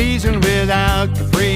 season without the freezing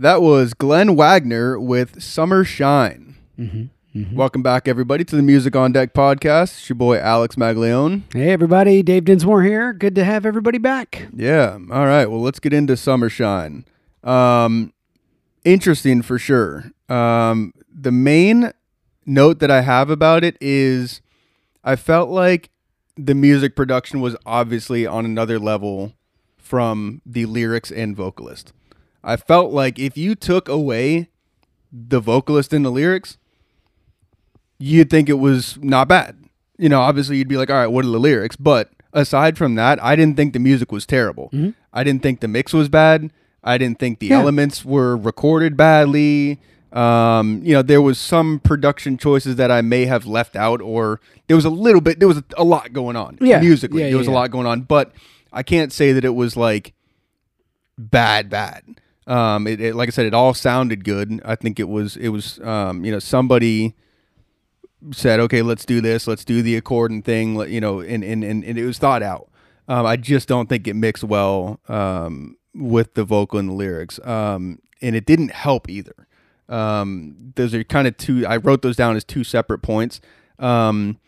That was Glen Wagner with Summer Shine. Mm-hmm. Welcome back, everybody, to the Music on Deck podcast. It's your boy Alex Maglione. Hey, everybody. Dave Dinsmore here. Good to have everybody back. Yeah. All right. Well, let's get into Summer Shine. Um, interesting for sure. Um, the main note that I have about it is I felt like the music production was obviously on another level from the lyrics and vocalist. I felt like if you took away the vocalist and the lyrics, you'd think it was not bad. You know, obviously you'd be like, all right, what are the lyrics? But aside from that, I didn't think the music was terrible. I didn't think the mix was bad. I didn't think the Yeah. elements were recorded badly. Um, you know, there was some production choices that I may have left out, or there was a little bit, there was a, a lot going on Yeah. musically. Yeah, there was a lot going on, but I can't say that it was like bad, bad. Um, it, it like I said, it all sounded good. I think it was it was um, you know somebody said, okay, let's do this, let's do the accordion thing, you know, and and and, and it was thought out. Um, I just don't think it mixed well um, with the vocal and the lyrics, um, and it didn't help either. Um, those are kind of two. I wrote those down as two separate points. Um,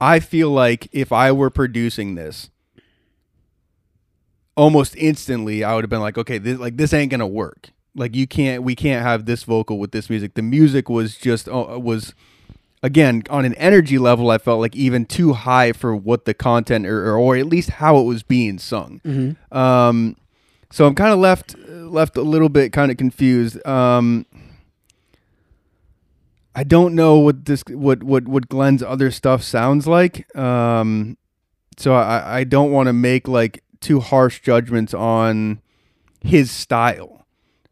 I feel like if I were producing this, almost instantly I would have been like, okay, this like this ain't gonna work. Like you can't, we can't have this vocal with this music. The music was just uh, was again on an energy level. I felt like even too high for what the content or or, or at least how it was being sung. Um, so I'm kind of left left a little bit kind of confused. Um, I don't know what this what what what Glen's other stuff sounds like. Um, so I I don't want to make like too harsh judgments on his style.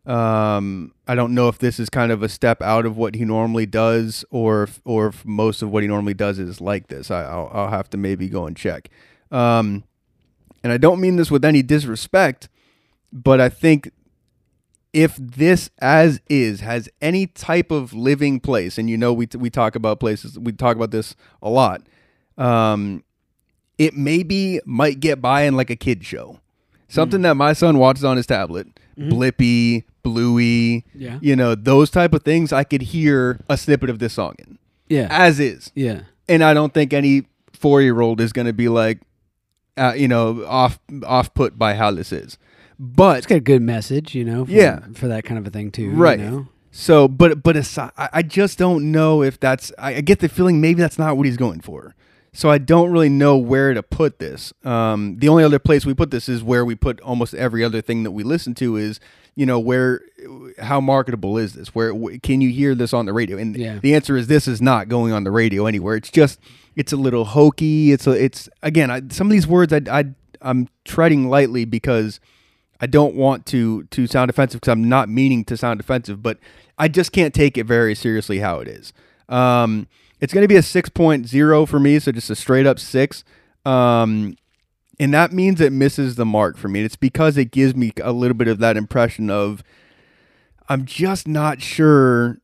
Um, I don't know if this is kind of a step out of what he normally does, or if, or if most of what he normally does is like this. I, I'll I'll have to maybe go and check. Um, and I don't mean this with any disrespect, but I think if this as is has any type of living place, and you know we we talk about places, we talk about this a lot. Um, it maybe might get by in like a kid show, something that my son watches on his tablet, Blippi, Bluey, Yeah. you know those type of things. I could hear a snippet of this song in Yeah. as is, yeah. and I don't think any four year old is going to be like, uh, you know, off off put by how this is. But It's got a good message, you know. For, Yeah. For that kind of a thing too. you right. know? So, but but aside, I, I just don't know if that's. I, I get the feeling maybe that's not what he's going for. So I don't really know where to put this. Um, the only other place we put this is where we put almost every other thing that we listen to is, you know, where, how marketable is this? Where can you hear this on the radio? And Yeah. the answer is this is not going on the radio anywhere. It's just, it's a little hokey. It's a, it's again, I, some of these words I, I I'm treading lightly because I don't want to to sound offensive because I'm not meaning to sound offensive, but I just can't take it very seriously how it is. Um, it's going to be a 6.0 for me, so just a straight up six. Um, and that means it misses the mark for me. It's because it gives me a little bit of that impression of I'm just not sure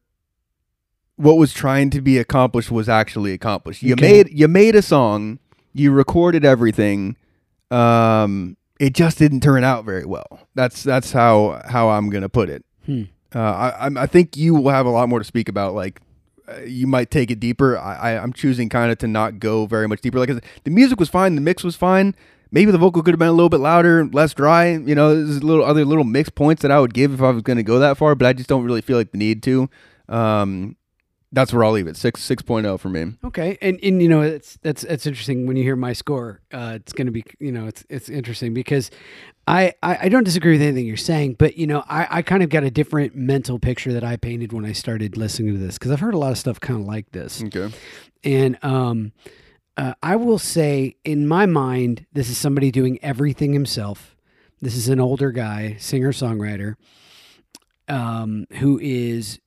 what was trying to be accomplished was actually accomplished. You Okay. made you made a song, you recorded everything. Um, it just didn't turn out very well. That's that's how how I'm gonna put it. Hmm. Uh, I I'm- think you will have a lot more to speak about. Like you might take it deeper. I, I I'm choosing kind of to not go very much deeper. Like the music was fine, the mix was fine. Maybe the vocal could have been a little bit louder, less dry. You know, there's little other little mix points that I would give if I was going to go that far, but I just don't really feel like the need to. Um, that's where I'll leave it. Six six oh for me. Okay, and and you know it's that's that's interesting when you hear my score. Uh, it's going to be you know it's it's interesting because I, I I don't disagree with anything you're saying, but you know I I kind of got a different mental picture that I painted when I started listening to this because I've heard a lot of stuff kind of like this, Okay. and um, uh, I will say in my mind this is somebody doing everything himself. This is an older guy, singer songwriter, um, who is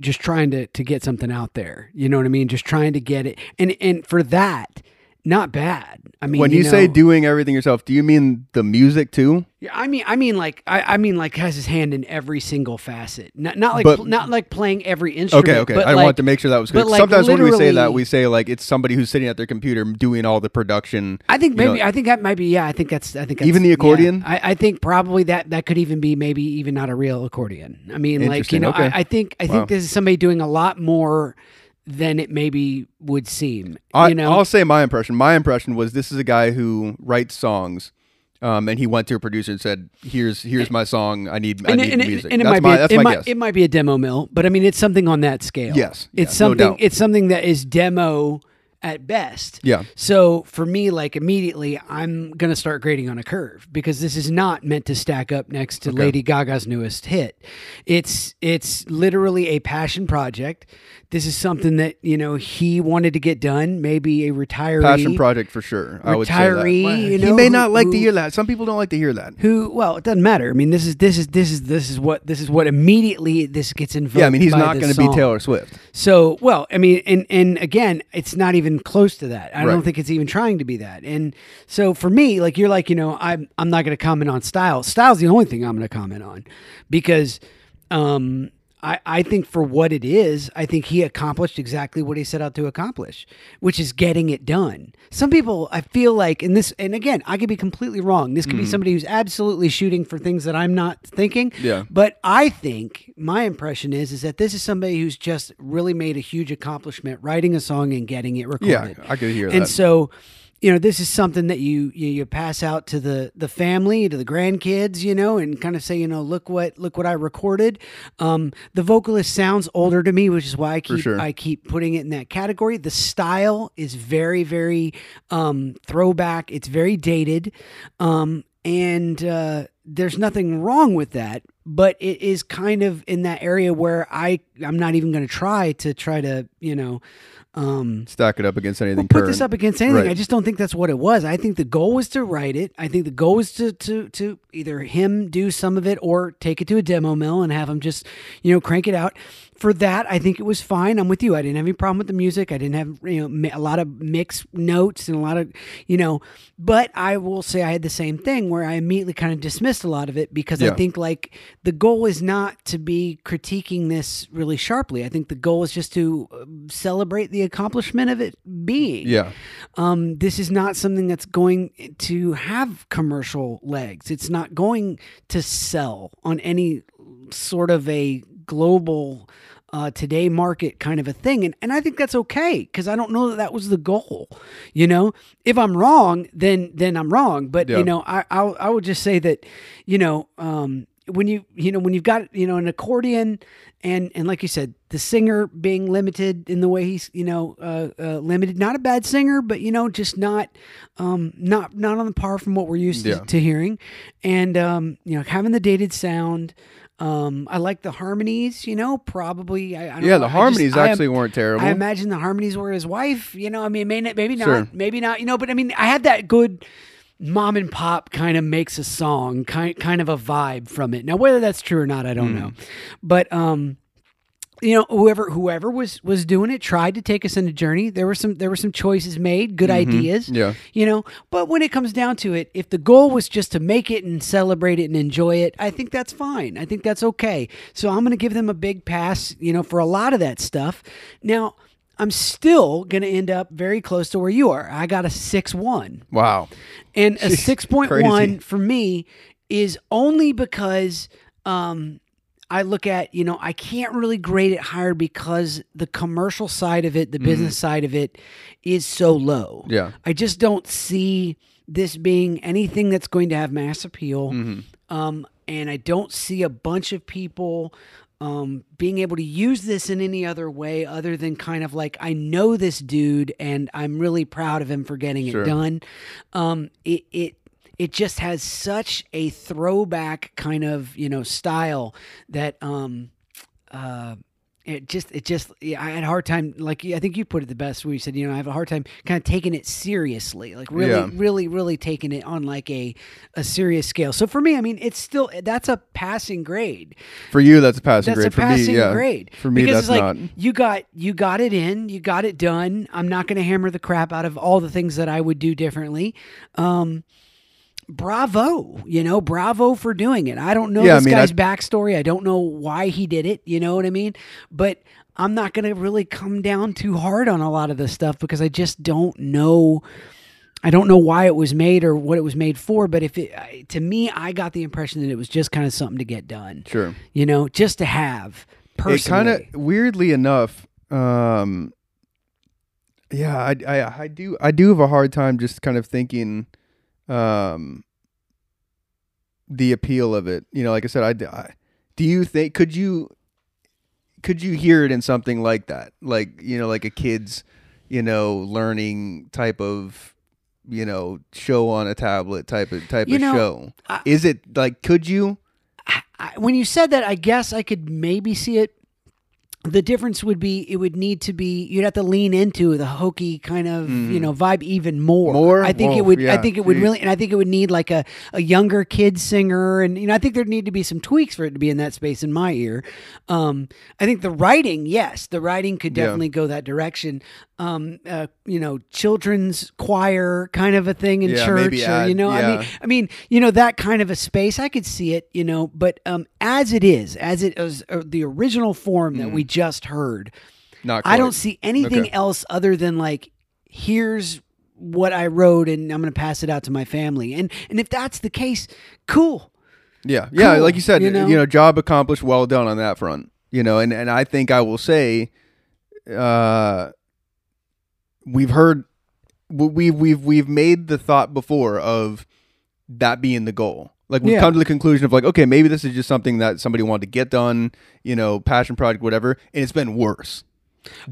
just trying to to get something out there. You know what I mean? Just trying to get it, and and for that, not bad. I mean, when you, know, say doing everything yourself, do you mean the music too? yeah, I mean, I mean, like, I, I mean, like, has his hand in every single facet. Not, not like, But- pl- not like playing every instrument. Okay, okay. I like, want to make sure that was clear. like Sometimes when we say that, we say like it's somebody who's sitting at their computer doing all the production. I think you know, maybe I think that might be yeah I think that's I think that's, Even the yeah. accordion? I, I think probably that that could even be maybe even not a real accordion. I mean like you know okay. I, I think I Wow. think this is somebody doing a lot more than it maybe would seem. I, you know I'll say my impression. My impression was this is a guy who writes songs, um, and he went to a producer and said, "Here's here's my song. I need I and, need and, music." and it that's might my be that's it my might guess. it might be a demo mill, but I mean it's something on that scale. Yes. it's no something doubt. it's something that is demo at best. yeah, So for me, like immediately, I'm gonna start grading on a curve because this is not meant to stack up next to Lady Gaga's newest hit. It's it's literally a passion project. This is something that you know he wanted to get done. Maybe a retiree, passion project for sure. I would say that. retiree. Well, you he know, may who- not like who- to hear that. Some people don't like to hear that. Who? Well, it doesn't matter. I mean, this is this is this is this is what this is what immediately this gets invoked. Yeah, I mean he's not going to be. Taylor Swift. So, well, I mean, and and again, it's not even close to that. I don't think it's even trying to be that. And so for me, like you're like, you know, I'm I'm not going to comment on style. Style's the only thing I'm going to comment on because um I, I think for what it is, I think he accomplished exactly what he set out to accomplish, which is getting it done. Some people, I feel like, and this, and again, I could be completely wrong. This could be mm. somebody who's absolutely shooting for things that I'm not thinking. Yeah. But I think my impression is is that this is somebody who's just really made a huge accomplishment writing a song and getting it recorded. Yeah. I could hear and that. And so, you know, this is something that you, you you pass out to the the family, to the grandkids, you know, and kind of say, you know, look what look what I recorded. Um, the vocalist sounds older to me, which is why I keep sure. I keep putting it in that category. The style is very very um, throwback. It's very dated. Um, and uh, there's nothing wrong with that. but it is kind of in that area where I I'm not even going to try to try to you know um, Stack it up against anything. put current. this up against anything. Right. I just don't think that's what it was. I think the goal was to write it. I think the goal was to to to either him do some of it or take it to a demo mill and have him just you know crank it out. For that, I think it was fine. I'm with you. I didn't have any problem with the music. I didn't have you know a lot of mixed notes and a lot of you know. But I will say I had the same thing where I immediately kind of dismissed a lot of it because I think like the goal is not to be critiquing this really sharply. I think the goal is just to uh, celebrate the accomplishment of it being. Yeah. Um, this is not something that's going to have commercial legs. It's not going to sell on any sort of a global uh, today market kind of a thing. And, and I think that's okay because I don't know that that was the goal. You know, if I'm wrong, then then I'm wrong. But Yeah. you know, I I, I would just say that you know. Um, when you you know when you've got you know an accordion and and like you said the singer being limited in the way he's you know uh, uh, limited not a bad singer but you know just not um not not on the par from what we're used Yeah. to, to hearing and um you know having the dated sound um I like the harmonies you know probably I, I Yeah, know, the I just- harmonies I actually weren't terrible. I imagine the harmonies were his wife. You know, I mean, may not, maybe not, Sure. maybe not. You know, but I mean, I had that good mom and pop kind of makes a song, kind kind of a vibe from it. Now, whether that's true or not, I don't know. But um, you know, whoever whoever was was doing it tried to take us on a journey. There were some there were some choices made, good ideas. Mm-hmm. Yeah. You know, but when it comes down to it, if the goal was just to make it and celebrate it and enjoy it, I think that's fine. I think that's okay. So I'm going to give them a big pass, you know, for a lot of that stuff. Now, I'm still going to end up very close to where you are. I got a 6 1. Wow. And a 6.1 for me is only because um, I look at, you know, I can't really grade it higher because the commercial side of it, the business side of it is so low. Mm-hmm. Yeah. I just don't see this being anything that's going to have mass appeal. Mm-hmm. Um, and I don't see a bunch of people um, being able to use this in any other way other than kind of like, I know this dude and I'm really proud of him for getting Sure. it done. Um, it, it, it just has such a throwback kind of, you know, style that, um, uh, it just it just yeah, I had a hard time like I think you put it the best where you said you know I have a hard time kind of taking it seriously like really Yeah. really really taking it on like a a serious scale. So for me, I mean, it's still that's a passing grade. For you, that's a passing That's grade. a For passing me, yeah. grade. For me, because that's it's like not. you got you got it in, you got it done. I'm not going to hammer the crap out of all the things that I would do differently. Um, bravo, you know, bravo for doing it. I don't know Yeah, I this mean, guy's I- backstory. I don't know why he did it. You know what I mean? But I'm not going to really come down too hard on a lot of this stuff because I just don't know. I don't know why it was made or what it was made for, but if it to me, I got the impression that it was just kind of something to get done. Sure. You know, just to have. Personally. It kind of weirdly enough, um, yeah, I, I I do I do have a hard time just kind of thinking, um, the appeal of it. You know, like I said, I do you think could you could you hear it in something like that, like you know, like a kid's you know learning type of you know show on a tablet type of type You of know, show? I- Is it like could you? I, when you said that, I guess I could maybe see it. The difference would be it would need to be you'd have to lean into the hokey kind of you know vibe even more. Mm. More? I think it would. I think it would really, and I think it would need like a a younger kid singer, and you know I think there'd need to be some tweaks for it to be in that space in my ear. Um, I think the writing, yes, the writing could Yeah. definitely go that direction. Um, uh, you know, children's choir kind of a thing in Yeah, church, or add- you know, I mean. I mean, you know, that kind of a space, I could see it, you know, but um, as it is, as it is uh, the original form that we just heard, Not. I don't see anything Okay. else other than like, here's what I wrote and I'm going to pass it out to my family. And and if that's the case, cool. Yeah, yeah, Cool, like you said, you you know? know? job accomplished, well done on that front. You know, and and I think I will say, uh, we've heard, we've we've we've made the thought before of that being the goal. Like we've Yeah. come to the conclusion of like, okay, maybe this is just something that somebody wanted to get done, you know, passion project, whatever, and it's been worse.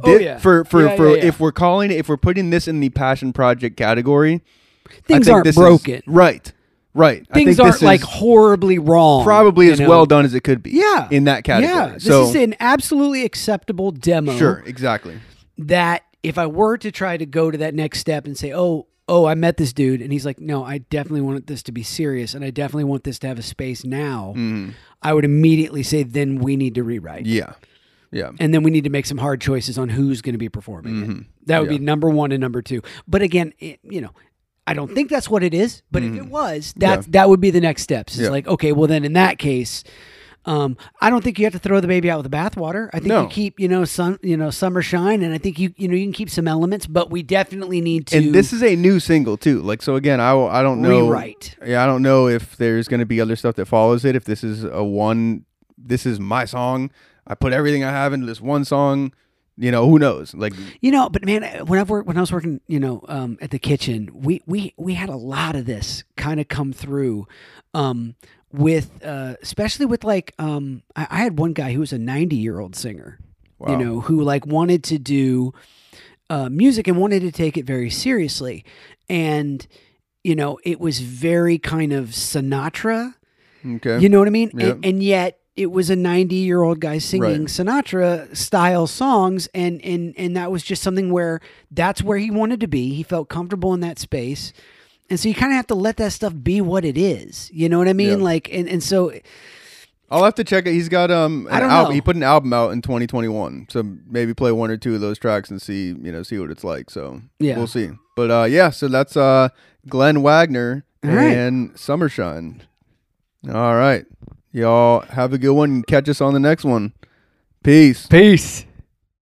Oh, yeah. For for Yeah, for yeah, if we're calling it, if we're putting this in the passion project category, I Things think aren't this is- broken. right? Right. I things think aren't like horribly wrong. probably as know? well done as it could be. Yeah. In that category. Yeah, this so is an absolutely acceptable demo. sure, exactly. That if I were to try to go to that next step and say, oh, oh, I met this dude, and he's like, no, I definitely want this to be serious, and I definitely want this to have a space now. I would immediately say, then we need to rewrite. Mm-hmm. Yeah. Yeah. and then we need to make some hard choices on who's going to be performing it. That would Mm-hmm. Yeah. be number one and number two. But again, it, you know, I don't think that's what it is. But if it was, that that would be the next steps. It's Mm-hmm. Yeah. like, okay, well then in that case, um, I don't think you have to throw the baby out with the bathwater. I think No. you keep, you know, sun, you know, summer shine, and I think you, you know, you can keep some elements, but we definitely need to. and this is a new single too. Like so again, I I don't know. Rewrite. Yeah, I don't know if there's going to be other stuff that follows it. If this is a one, this is my song. I put everything I have into this one song. You know, who knows? Like, You know, but man, when I worked when I was working, you know, um, at the kitchen, we we we had a lot of this kind of come through, um, with uh, especially with like um, I, I had one guy who was a ninety year old singer, you know, who like wanted to do uh, music and wanted to take it very seriously, and you know, it was very kind of Sinatra. okay, You know what I mean? Yep. And, and yet it was a 90 year old guy singing Right. Sinatra style songs. And, and, and that was just something where that's where he wanted to be. He felt comfortable in that space. And so you kind of have to let that stuff be what it is. You know what I mean? Yeah. Like, and, and so I'll have to check it. He's got um, I an don't album. know. He put an album out in 2021, so maybe play one or two of those tracks and see, you know, see what it's like. So Yeah. we'll see. But uh, yeah, so that's uh, Glen Wagner All right. and Summershine. All right, y'all have a good one. Catch us on the next one. Peace. peace.